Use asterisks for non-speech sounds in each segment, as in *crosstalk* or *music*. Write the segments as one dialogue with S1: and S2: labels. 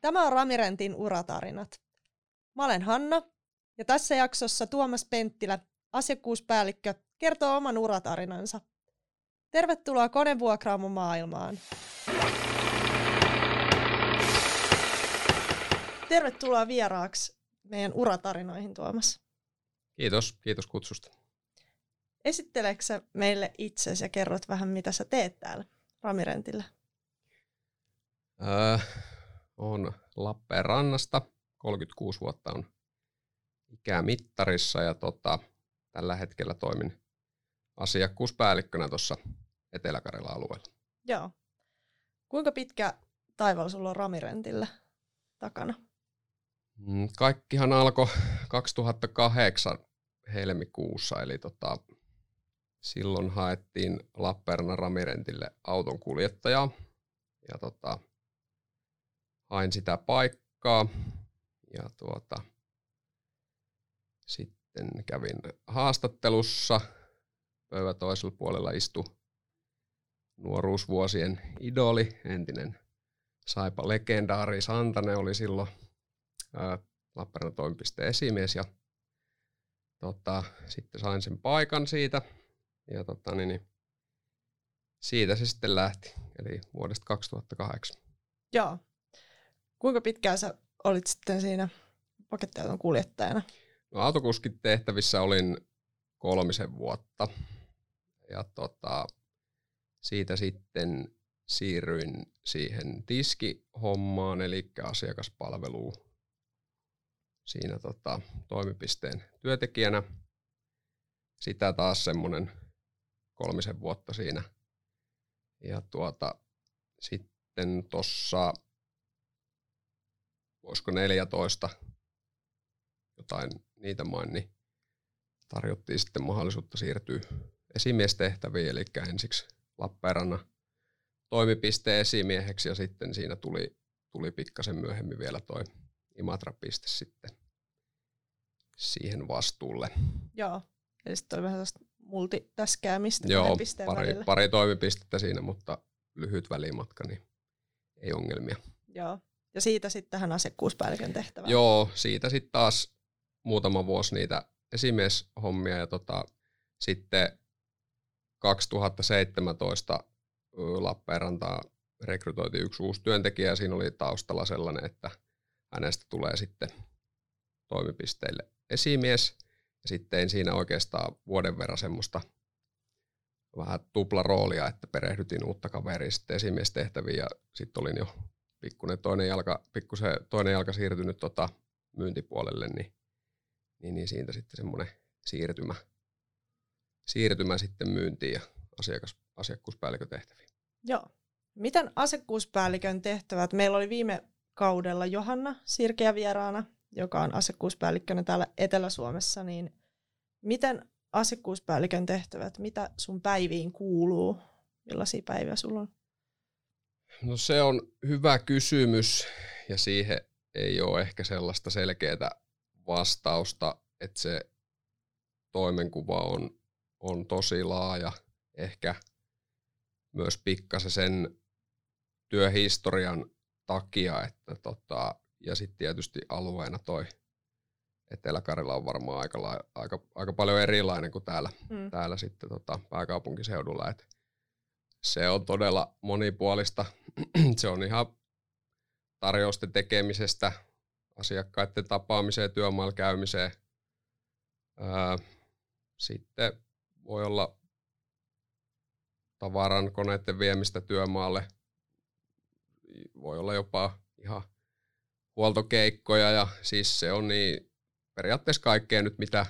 S1: Tämä on Ramirentin uratarinat. Mä olen Hanna ja tässä jaksossa Tuomas Penttilä, asiakkuuspäällikkö, kertoo oman uratarinansa. Tervetuloa konevuokraamon maailmaan. Tervetuloa vieraaksi meidän uratarinoihin, Tuomas.
S2: Kiitos, kiitos kutsusta.
S1: Esitteleksä meille itsesi ja kerrot vähän, mitä sä teet täällä Ramirentillä?
S2: Öö, on Lappeenrannasta, 36 vuotta on ikää mittarissa ja tota, tällä hetkellä toimin asiakkuuspäällikkönä tuossa Etelä-Karjalan alueella.
S1: Joo. Kuinka pitkä taival sulla on Ramirentillä takana?
S2: Mm, kaikkihan alkoi 2008 helmikuussa, eli tota, silloin haettiin Lappeenrannan Ramirentille auton kuljettajaa. Ja tota, hain sitä paikkaa ja tuota, sitten kävin haastattelussa. Pöydän toisella puolella istui nuoruusvuosien idoli, entinen Saipa legendaari Santanen oli silloin ää, Lappeenrannan toimipisteen esimies ja tota, sitten sain sen paikan siitä ja tota, niin, niin, siitä se sitten lähti, eli vuodesta 2008.
S1: Joo. Kuinka pitkään sä olit sitten siinä pakettiauton kuljettajana?
S2: No, autokuskin tehtävissä olin kolmisen vuotta ja tota, siitä sitten siirryin siihen tiskihommaan, eli asiakaspalveluun siinä tota, toimipisteen työntekijänä. Sitä taas semmoinen kolmisen vuotta siinä. Ja tuota, sitten tuossa, voisiko 14 jotain niitä main, niin tarjottiin sitten mahdollisuutta siirtyä esimiestehtäviin, eli ensiksi Lappeenrannan toimipisteen esimieheksi ja sitten siinä tuli, tuli pikkasen myöhemmin vielä toi Imatra-piste sitten siihen vastuulle.
S1: Joo, eli sitten oli vähän sellaista multitäskäämistä
S2: Joo, pari, pari toimipistettä siinä, mutta lyhyt välimatka, niin ei ongelmia.
S1: Joo, ja siitä sitten tähän asiakkuuspäällikön tehtävään.
S2: Joo, siitä sitten taas muutama vuosi niitä esimieshommia ja tota, sitten 2017 Lappeenrantaa rekrytoitiin yksi uusi työntekijä ja siinä oli taustalla sellainen, että hänestä tulee sitten toimipisteille esimies. Ja sitten siinä oikeastaan vuoden verran semmoista vähän tuplaroolia, että perehdytin uutta kaveria sitten esimiestehtäviin ja sitten olin jo pikkuinen toinen jalka, pikkusen toinen jalka siirtynyt tota myyntipuolelle, niin, niin, niin siitä sitten semmoinen siirtymä, siirtymä sitten myyntiin ja asiakas, asiakkuuspäällikön tehtäviin.
S1: Joo. Miten asiakkuuspäällikön tehtävät? Meillä oli viime kaudella Johanna Sirkeä vieraana, joka on asiakkuuspäällikkönä täällä Etelä-Suomessa, niin miten asiakkuuspäällikön tehtävät, mitä sun päiviin kuuluu? Millaisia päiviä sulla on?
S2: No se on hyvä kysymys ja siihen ei ole ehkä sellaista selkeää vastausta, että se toimenkuva on, on tosi laaja. Ehkä myös pikkasen sen työhistorian takia, että tota, ja sitten tietysti alueena toi Etelä-Karjala on varmaan aika, aika, aika paljon erilainen kuin täällä, mm. täällä sitten tota, pääkaupunkiseudulla. Et se on todella monipuolista. *clears throat* se on ihan tarjousten tekemisestä, asiakkaiden tapaamiseen, työmaalla käymiseen. Öö, sitten voi olla tavaran koneiden viemistä työmaalle. Voi olla jopa ihan huoltokeikkoja ja siis se on niin periaatteessa kaikkea nyt, mitä,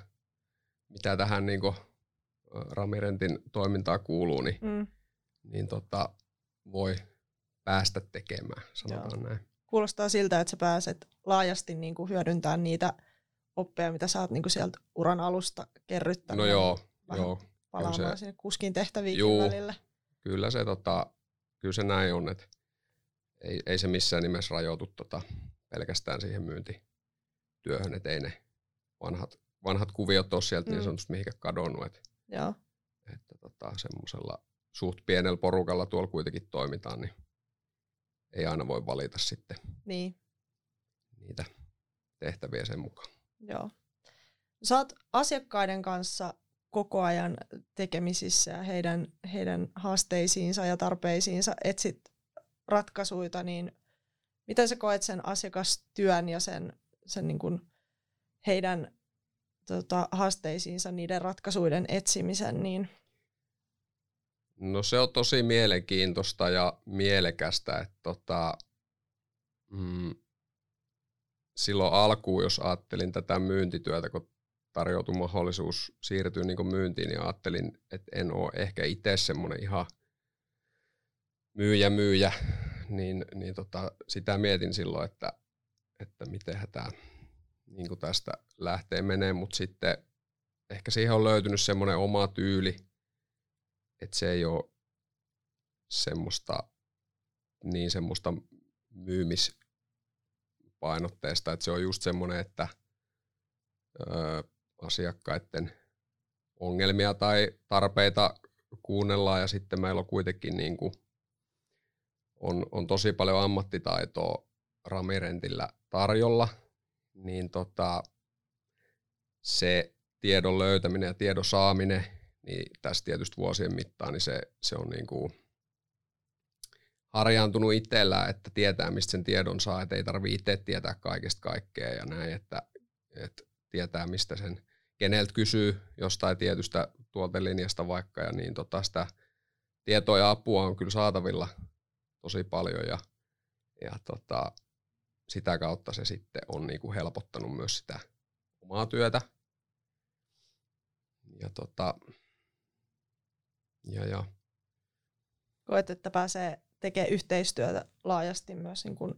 S2: mitä tähän niin Ramirentin toimintaa kuuluu, niin, mm. niin tota, voi päästä tekemään, sanotaan Joo. näin.
S1: Kuulostaa siltä, että sä pääset laajasti niin kuin hyödyntämään niitä oppeja, mitä sä oot niin kuin sieltä uran alusta kerryttänyt.
S2: No joo, joo.
S1: Palaamaan se, sinne kuskin tehtäviin juu, välillä.
S2: Kyllä se, tota, kyllä se näin on, että ei, ei se missään nimessä rajoitu tota, pelkästään siihen myyntityöhön, että ei ne vanhat vanhat kuviot ole sieltä niin
S1: Mm.
S2: sanotusti mihinkä kadonnut. Et,
S1: Joo.
S2: että tota, semmoisella suht pienellä porukalla tuolla kuitenkin toimitaan, niin ei aina voi valita sitten
S1: Niin,
S2: niitä tehtäviä sen mukaan.
S1: joo. Oot asiakkaiden kanssa koko ajan tekemisissä ja heidän, heidän haasteisiinsa ja tarpeisiinsa etsit ratkaisuja, niin miten sä koet sen asiakastyön ja sen, sen niin kuin heidän tota, haasteisiinsa, niiden ratkaisuiden etsimisen, niin?
S2: No se on tosi mielenkiintoista ja mielekästä, että tota, mm, silloin alkuun, jos ajattelin tätä myyntityötä, kun tarjoutui mahdollisuus siirtyä niin myyntiin, niin ajattelin, että en ole ehkä itse semmoinen ihan myyjä myyjä, niin, niin tota, sitä mietin silloin, että, että miten tämä niin tästä lähtee menee, mutta sitten ehkä siihen on löytynyt semmoinen oma tyyli, että se ei ole semmoista niin semmoista myymispainotteesta, että se on just semmoinen, että ö, asiakkaiden ongelmia tai tarpeita kuunnellaan. Ja sitten meillä on kuitenkin niin kuin, on, on tosi paljon ammattitaitoa Ramirentillä tarjolla, niin tota, se tiedon löytäminen ja tiedon saaminen niin tässä tietysti vuosien mittaan niin se, se on niin kuin harjaantunut itsellä, että tietää, mistä sen tiedon saa, että ei tarvitse itse tietää kaikesta kaikkea ja näin, että, että tietää, mistä sen, keneltä kysyy jostain tietystä tuotelinjasta vaikka, ja niin tota sitä tietoa ja apua on kyllä saatavilla tosi paljon, ja, ja tota, sitä kautta se sitten on niin kuin helpottanut myös sitä omaa työtä. Ja tota, ja, ja.
S1: koet, että pääsee tekemään yhteistyötä laajasti myös niin kuin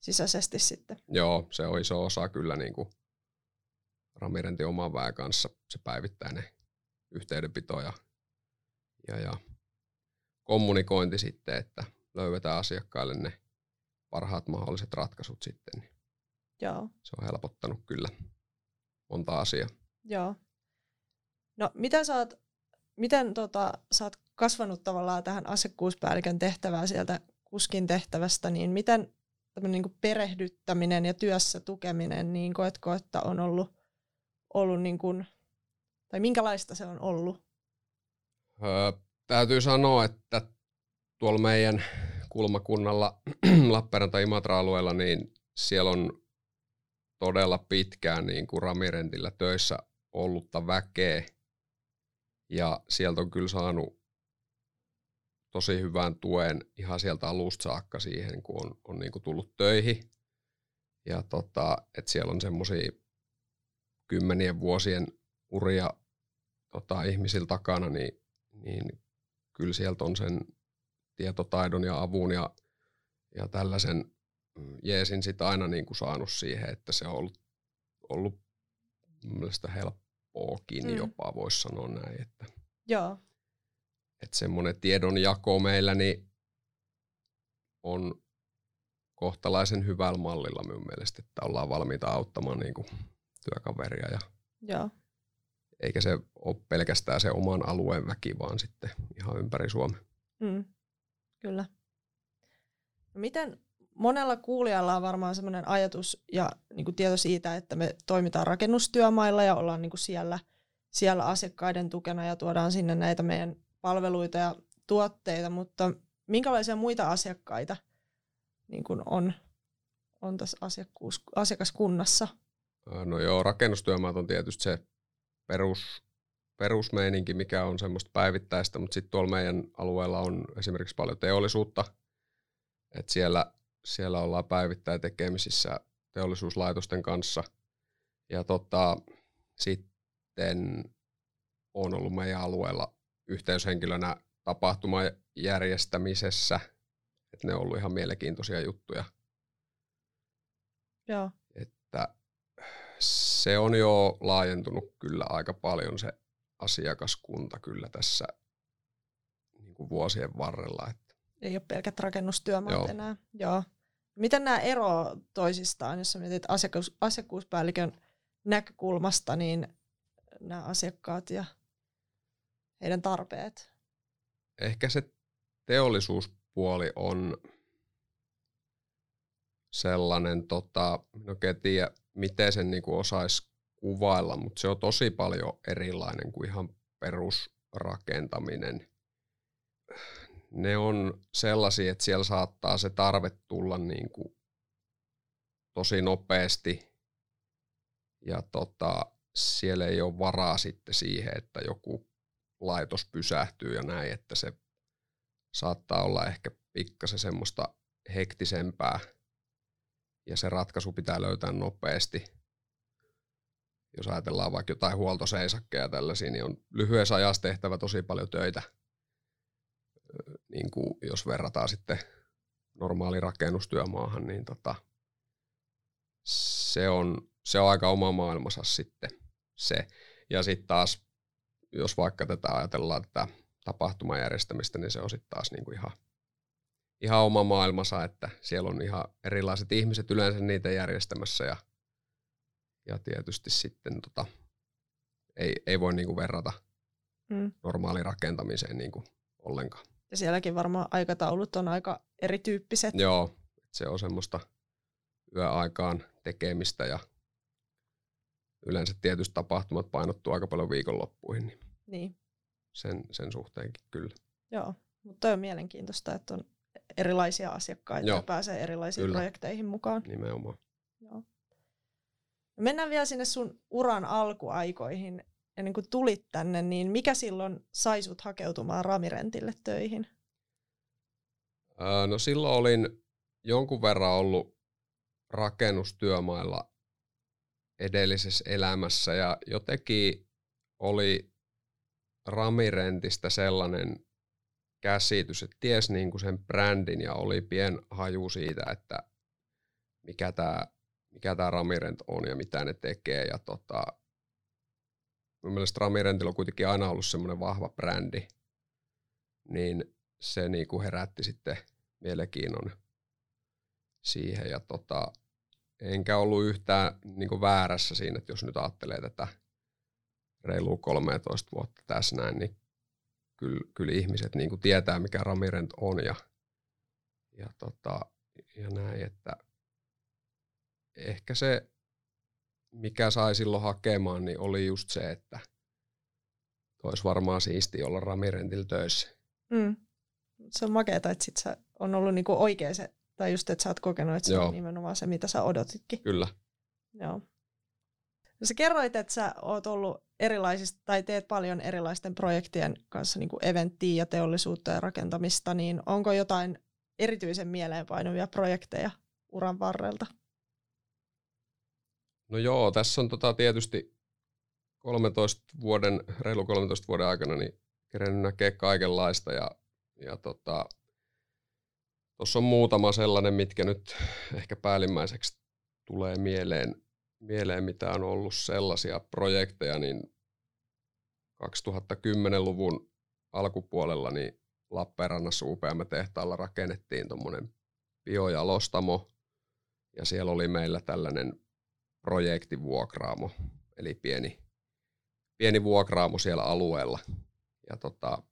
S1: sisäisesti sitten.
S2: Joo, se on iso osa kyllä niin kuin Ramirentin oman väen kanssa se päivittäinen yhteydenpito ja, ja, ja kommunikointi sitten, että löydetään asiakkaille ne parhaat mahdolliset ratkaisut sitten. Niin
S1: Joo.
S2: Se on helpottanut kyllä monta asiaa.
S1: Joo. No, miten sä oot, miten tota, sä oot kasvanut tavallaan tähän asiakkuuspäällikön tehtävään sieltä kuskin tehtävästä, niin miten tämmöinen niin perehdyttäminen ja työssä tukeminen, niin koetko, että on ollut, ollut niin kuin, tai minkälaista se on ollut?
S2: Öö, täytyy sanoa, että tuolla meidän kulmakunnalla *clears throat* Lappeenranta-Imatra-alueella, niin siellä on todella pitkään niin kuin Ramirentillä töissä ollutta väkeä. Ja sieltä on kyllä saanut tosi hyvän tuen ihan sieltä alusta saakka siihen, kun on, on niin kuin tullut töihin. Ja tota, että siellä on semmoisia kymmenien vuosien uria tota, ihmisillä takana, niin, niin kyllä sieltä on sen tietotaidon ja avun ja, ja tällaisen jeesin sit aina niin kuin saanut siihen, että se on ollut, ollut mielestäni helppoakin mm. jopa, voisi sanoa näin. Että,
S1: Joo.
S2: Että semmoinen tiedonjako meillä niin on kohtalaisen hyvällä mallilla minun mielestä, että ollaan valmiita auttamaan niin kuin työkaveria. Ja
S1: Joo.
S2: Eikä se ole pelkästään se oman alueen väki, vaan sitten ihan ympäri Suomea.
S1: Mm. Kyllä. Miten monella kuulijalla on varmaan sellainen ajatus ja niin kuin tieto siitä, että me toimitaan rakennustyömailla ja ollaan niin kuin siellä, siellä asiakkaiden tukena ja tuodaan sinne näitä meidän palveluita ja tuotteita, mutta minkälaisia muita asiakkaita niin kuin on, on tässä asiakkuus, asiakaskunnassa?
S2: No joo, rakennustyömaat on tietysti se perus, perusmeininki, mikä on semmoista päivittäistä, mutta sitten tuolla meidän alueella on esimerkiksi paljon teollisuutta, että siellä, siellä ollaan päivittäin tekemisissä teollisuuslaitosten kanssa. Ja tota, sitten on ollut meidän alueella yhteyshenkilönä tapahtuman järjestämisessä, että ne on ollut ihan mielenkiintoisia juttuja.
S1: Joo.
S2: Että se on jo laajentunut kyllä aika paljon se asiakaskunta kyllä tässä niin kuin vuosien varrella. Että.
S1: Ei ole pelkät rakennustyömaat Joo. enää. Joo. Miten nämä eroavat toisistaan, jos mietit asiakkuus, asiakkuuspäällikön näkökulmasta niin nämä asiakkaat ja heidän tarpeet?
S2: Ehkä se teollisuuspuoli on sellainen, tota, no en tiedä, miten sen niinku osaisi kuvailla, mutta se on tosi paljon erilainen kuin ihan perusrakentaminen. Ne on sellaisia, että siellä saattaa se tarve tulla niinku tosi nopeasti ja tota, siellä ei ole varaa sitten siihen, että joku laitos pysähtyy ja näin, että se saattaa olla ehkä pikkasen semmoista hektisempää ja se ratkaisu pitää löytää nopeasti. Jos ajatellaan vaikka jotain huoltoseisakkeja ja tällaisia, niin on lyhyessä ajassa tehtävä tosi paljon töitä, niin kuin jos verrataan sitten normaali rakennustyömaahan, niin tota, se, on, se on aika oma maailmansa sitten se. Ja sitten taas, jos vaikka tätä ajatellaan tätä tapahtuman järjestämistä, niin se on sitten taas niinku ihan, ihan oma maailmansa, että siellä on ihan erilaiset ihmiset yleensä niitä järjestämässä ja, ja tietysti sitten tota, ei, ei voi niinku verrata mm. normaali rakentamiseen niinku ollenkaan.
S1: Ja sielläkin varmaan aikataulut on aika erityyppiset.
S2: Joo, se on semmoista yöaikaan tekemistä ja yleensä tietysti tapahtumat painottuu aika paljon viikonloppuihin. Niin,
S1: niin.
S2: Sen, sen suhteenkin kyllä.
S1: Joo, mutta on mielenkiintoista, että on erilaisia asiakkaita Joo. ja pääsee erilaisiin kyllä. projekteihin mukaan.
S2: Nimenomaan.
S1: Mennään vielä sinne sun uran alkuaikoihin. Ennen kuin tulit tänne, niin mikä silloin sai sut hakeutumaan Ramirentille töihin?
S2: No silloin olin jonkun verran ollut rakennustyömailla edellisessä elämässä ja jotenkin oli Ramirentistä sellainen käsitys, että ties niin kuin sen brändin ja oli pien haju siitä, että mikä tämä mikä tää Ramirent on ja mitä ne tekee. Ja tota, mun mielestä Ramirentilla on kuitenkin aina ollut semmoinen vahva brändi, niin se niin kuin herätti sitten mielenkiinnon siihen. Ja tota, enkä ollut yhtään niin kuin väärässä siinä, että jos nyt ajattelee tätä reilu 13 vuotta tässä näin, niin kyllä, kyllä ihmiset niin kuin tietää, mikä Ramirent on ja, ja, tota, ja näin, että ehkä se, mikä sai silloin hakemaan, niin oli just se, että olisi varmaan siisti olla Ramirentillä töissä.
S1: Mm. Se on makeeta, että sit se on ollut niinku oikea se tai just, että sä oot kokenut, että se Joo. on nimenomaan se, mitä sä odotitkin.
S2: Kyllä.
S1: Joo. No sä kerroit, että sä oot ollut erilaisista, tai teet paljon erilaisten projektien kanssa niin eventtiä ja teollisuutta ja rakentamista, niin onko jotain erityisen mieleenpainuvia projekteja uran varrelta?
S2: No joo, tässä on tota tietysti 13 vuoden, reilu 13 vuoden aikana niin kerennyt näkee kaikenlaista ja, ja tota, Tuossa on muutama sellainen, mitkä nyt ehkä päällimmäiseksi tulee mieleen, mieleen mitä on ollut sellaisia projekteja, niin 2010-luvun alkupuolella niin Lappeenrannassa UPM-tehtaalla rakennettiin tuommoinen biojalostamo, ja siellä oli meillä tällainen projektivuokraamo, eli pieni, pieni vuokraamo siellä alueella. Ja tota,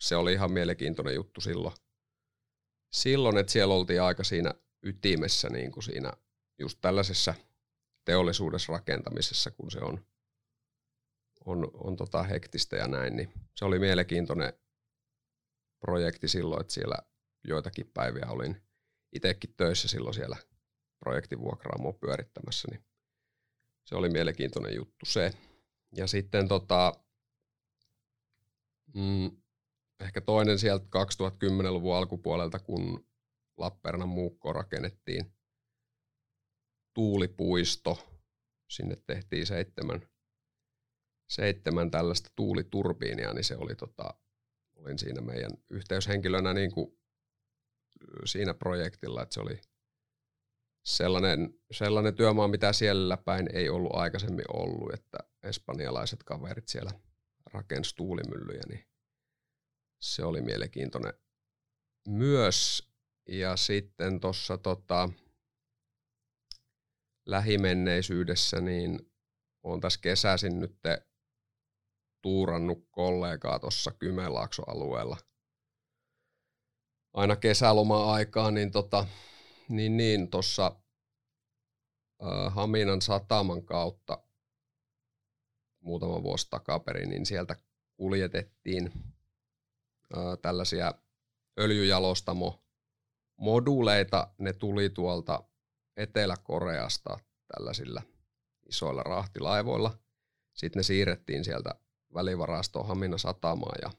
S2: se oli ihan mielenkiintoinen juttu silloin, silloin, että siellä oltiin aika siinä ytimessä niin kuin siinä just tällaisessa teollisuudessa rakentamisessa, kun se on, on, on tota hektistä ja näin, niin se oli mielenkiintoinen projekti silloin, että siellä joitakin päiviä olin itsekin töissä silloin siellä projektin vuokraamoa pyörittämässä, niin se oli mielenkiintoinen juttu se. Ja sitten tota, mm, ehkä toinen sieltä 2010-luvun alkupuolelta, kun Lappeenrannan muukko rakennettiin tuulipuisto. Sinne tehtiin seitsemän, seitsemän tällaista tuuliturbiinia, niin se oli tota, olin siinä meidän yhteyshenkilönä niin kuin siinä projektilla, että se oli sellainen, sellainen työmaa, mitä siellä päin ei ollut aikaisemmin ollut, että espanjalaiset kaverit siellä rakensi tuulimyllyjä, niin se oli mielenkiintoinen myös. Ja sitten tuossa tota, lähimenneisyydessä niin olen tässä kesäisin nyt tuurannut kollegaa tuossa Kymenlaakso-alueella aina kesäloma-aikaan, niin, tota, niin, niin tuossa äh, Haminan sataman kautta muutama vuosi takaperin, niin sieltä kuljetettiin äh, tällaisia öljyjalostamo moduleita. Ne tuli tuolta Etelä-Koreasta tällaisilla isoilla rahtilaivoilla. Sitten ne siirrettiin sieltä välivarastoon Hamina satamaan ja,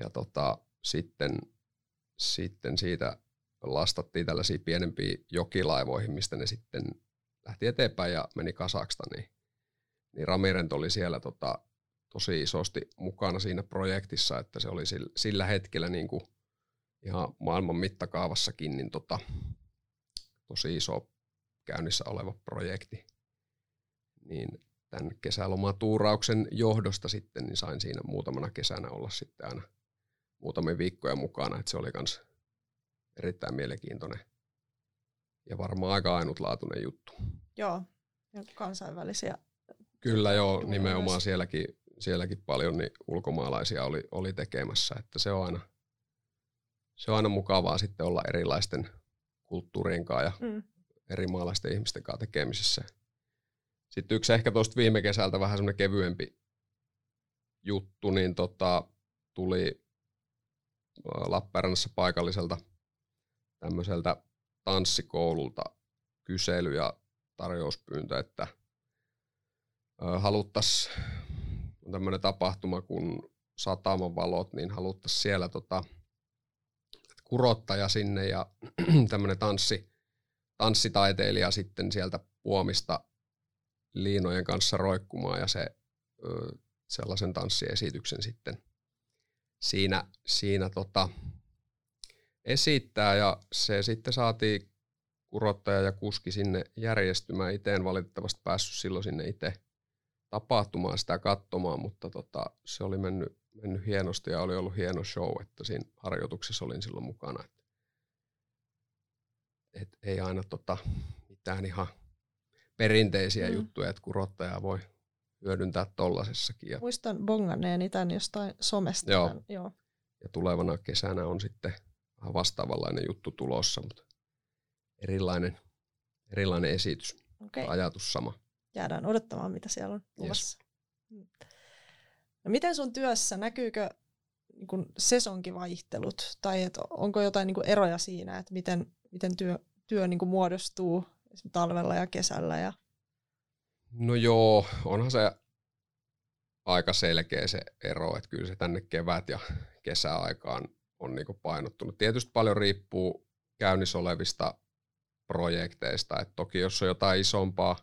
S2: ja tota, sitten, sitten siitä lastattiin tällaisiin pienempiin jokilaivoihin, mistä ne sitten lähti eteenpäin ja meni Kasakstaniin. Niin Ramirent oli siellä tota, tosi isosti mukana siinä projektissa, että se oli sillä, hetkellä niin kuin ihan maailman mittakaavassakin niin tota, tosi iso käynnissä oleva projekti. Niin tämän kesälomatuurauksen johdosta sitten niin sain siinä muutamana kesänä olla sitten aina muutamia viikkoja mukana, että se oli myös erittäin mielenkiintoinen ja varmaan aika ainutlaatuinen juttu.
S1: Joo, ja kansainvälisiä.
S2: Kyllä joo, nimenomaan sielläkin, sielläkin paljon niin ulkomaalaisia oli, oli tekemässä, että se on aina, se on aina mukavaa sitten olla erilaisten kulttuurien kanssa ja mm. eri maalaisten ihmisten kanssa tekemisissä. Sitten yksi ehkä tuosta viime kesältä vähän semmoinen kevyempi juttu, niin tota, tuli Lappeenrannassa paikalliselta tämmöiseltä tanssikoululta kysely ja tarjouspyyntö, että haluttaisiin, tämmöinen tapahtuma kuin Sataman valot, niin haluttaisiin siellä tota, kurottaja sinne ja *clears throat* tämmöinen tanssi, tanssitaiteilija sitten sieltä puomista liinojen kanssa roikkumaan ja se sellaisen tanssiesityksen sitten siinä, siinä tota, esittää ja se sitten saatiin kurottaja ja kuski sinne järjestymään. Itse en valitettavasti päässyt silloin sinne itse tapahtumaan sitä katsomaan, mutta tota, se oli mennyt, mennyt hienosti ja oli ollut hieno show, että siinä harjoituksessa olin silloin mukana. Et, et ei aina tota, mitään ihan perinteisiä mm. juttuja, että kurottaja voi hyödyntää tollasessakin. Ja,
S1: Muistan bonganneeni tämän jostain somesta.
S2: Joo.
S1: Tämän, joo.
S2: Ja tulevana kesänä on sitten vähän vastaavanlainen juttu tulossa, mutta erilainen, erilainen esitys. Okay. Ajatus sama.
S1: Jäädään odottamaan, mitä siellä on luvassa. Yes. No miten sun työssä, näkyykö niin kuin sesonkivaihtelut, tai et onko jotain niin eroja siinä, että miten, miten työ, työ niin muodostuu talvella ja kesällä? Ja...
S2: No joo, onhan se aika selkeä se ero, että kyllä se tänne kevät ja kesäaikaan on niin painottunut. Tietysti paljon riippuu käynnissä olevista projekteista, että toki jos on jotain isompaa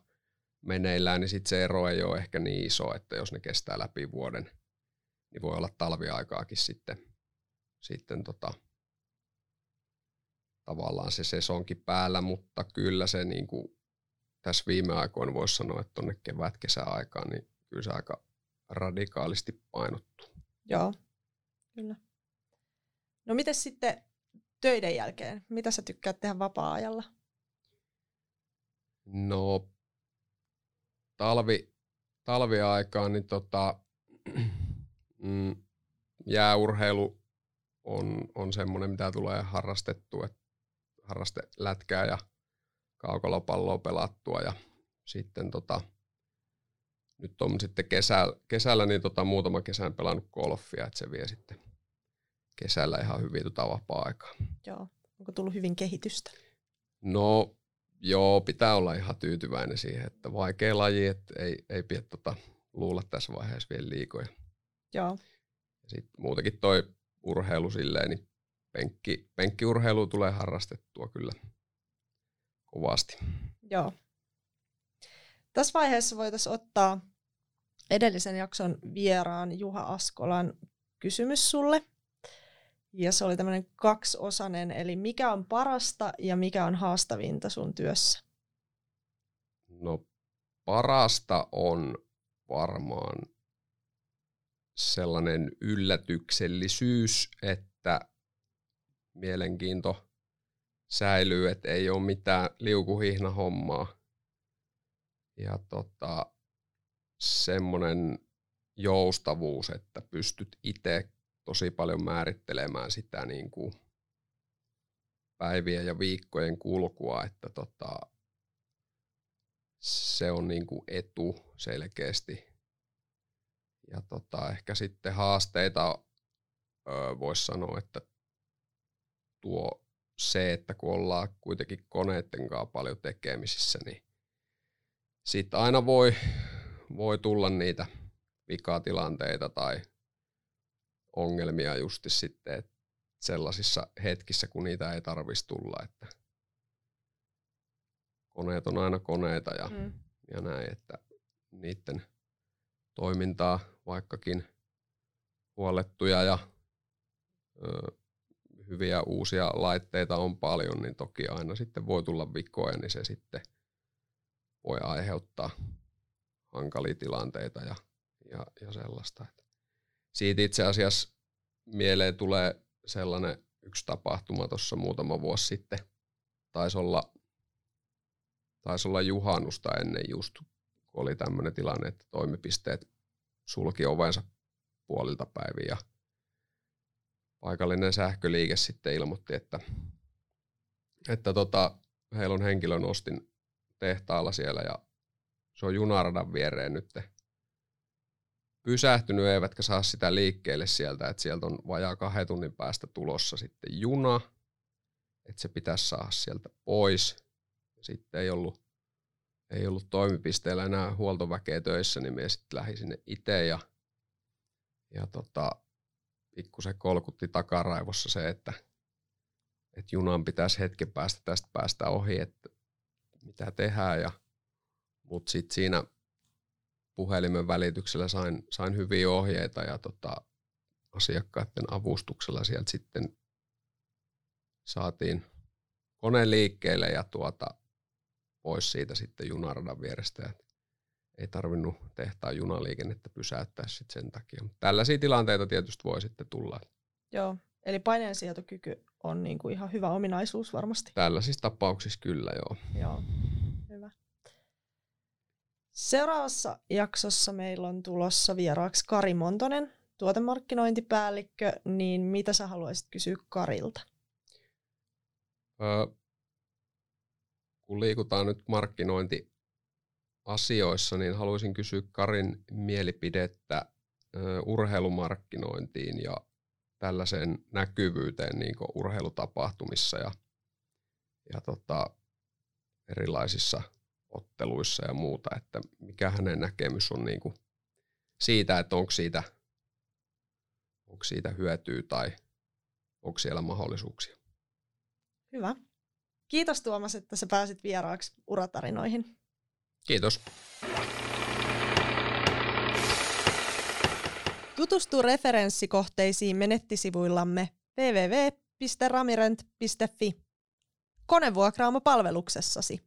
S2: meneillään, niin sit se ero ei ole ehkä niin iso, että jos ne kestää läpi vuoden, niin voi olla talviaikaakin sitten, sitten tota, tavallaan se sesonkin päällä, mutta kyllä se niin kuin tässä viime aikoina voisi sanoa, että tuonne kevät-kesäaikaan, niin kyllä se aika radikaalisti painottuu.
S1: Joo, kyllä. No miten sitten töiden jälkeen? Mitä sä tykkäät tehdä vapaa-ajalla?
S2: No talvi, talviaikaan niin tota, *clears throat* mm, jääurheilu on, on semmoinen, mitä tulee harrastettua, harraste lätkää ja kaukalopalloa pelattua ja sitten tota, nyt on sitten kesällä, kesällä niin tota, muutama kesän pelannut golfia, että se vie sitten kesällä ihan hyvin tota vapaa-aikaa.
S1: Joo. Onko tullut hyvin kehitystä?
S2: No joo, pitää olla ihan tyytyväinen siihen, että vaikea laji, että ei, ei pidä tota, luulla tässä vaiheessa vielä liikoja.
S1: Joo.
S2: Ja sitten muutenkin toi urheilu silleen, niin penkki, penkkiurheilu tulee harrastettua kyllä kovasti.
S1: Joo. Tässä vaiheessa voitaisiin ottaa edellisen jakson vieraan Juha Askolan kysymys sulle. Ja se oli tämmöinen kaksiosainen, eli mikä on parasta ja mikä on haastavinta sun työssä?
S2: No parasta on varmaan sellainen yllätyksellisyys, että mielenkiinto säilyy, että ei ole mitään liukuhihna hommaa. Ja tota, semmoinen joustavuus, että pystyt itse tosi paljon määrittelemään sitä niin kuin päivien ja viikkojen kulkua, että tota, se on niin kuin etu selkeästi. Ja tota, ehkä sitten haasteita voisi sanoa, että tuo se, että kun ollaan kuitenkin koneiden kanssa paljon tekemisissä, niin sitten aina voi, voi tulla niitä vikatilanteita tai ongelmia justi sitten että sellaisissa hetkissä, kun niitä ei tarvitsisi tulla. Että koneet on aina koneita ja, mm. ja näin, että niiden toimintaa vaikkakin huolettuja ja ö, hyviä uusia laitteita on paljon, niin toki aina sitten voi tulla vikoja, niin se sitten voi aiheuttaa hankalia tilanteita ja, ja, ja sellaista. Siitä itse asiassa mieleen tulee sellainen yksi tapahtuma tuossa muutama vuosi sitten. Taisi olla, taisi olla juhannusta ennen just, kun oli tämmöinen tilanne, että toimipisteet sulki ovensa puolilta päivin ja paikallinen sähköliike sitten ilmoitti, että, että tota, heillä on henkilön ostin tehtaalla siellä ja se on junaradan viereen nyt pysähtynyt, eivätkä saa sitä liikkeelle sieltä, että sieltä on vajaa kahden tunnin päästä tulossa sitten juna, että se pitäisi saada sieltä pois. Sitten ei ollut, ei ollut toimipisteellä enää huoltoväkeä töissä, niin me sitten lähdin sinne itse ja, ja tota, pikkusen kolkutti takaraivossa se, että, että junan pitäisi hetken päästä tästä päästä ohi, että mitä tehdään. Ja, mutta sitten siinä puhelimen välityksellä sain, sain hyviä ohjeita ja tota, asiakkaiden avustuksella sieltä sitten saatiin kone liikkeelle ja tuota, pois siitä sitten junaradan vierestä. Ja ei tarvinnut tehtaan junaliikennettä pysäyttää sitten sen takia. Mutta tällaisia tilanteita tietysti voi sitten tulla.
S1: Joo, eli paineensietokyky on niinku ihan hyvä ominaisuus varmasti.
S2: Tällaisissa tapauksissa kyllä, joo.
S1: Joo. Seuraavassa jaksossa meillä on tulossa vieraaksi Kari Montonen, tuotemarkkinointipäällikkö, niin mitä sä haluaisit kysyä Karilta?
S2: Öö, kun liikutaan nyt markkinointiasioissa, niin haluaisin kysyä Karin mielipidettä öö, urheilumarkkinointiin ja tällaiseen näkyvyyteen niin urheilutapahtumissa ja, ja tota, erilaisissa otteluissa ja muuta, että mikä hänen näkemys on niin kuin siitä, että onko siitä, onko siitä hyötyä tai onko siellä mahdollisuuksia.
S1: Hyvä. Kiitos Tuomas, että sä pääsit vieraaksi uratarinoihin.
S2: Kiitos.
S1: Tutustu referenssikohteisiin nettisivuillamme www.ramirent.fi. Konevuokraamo palveluksessasi.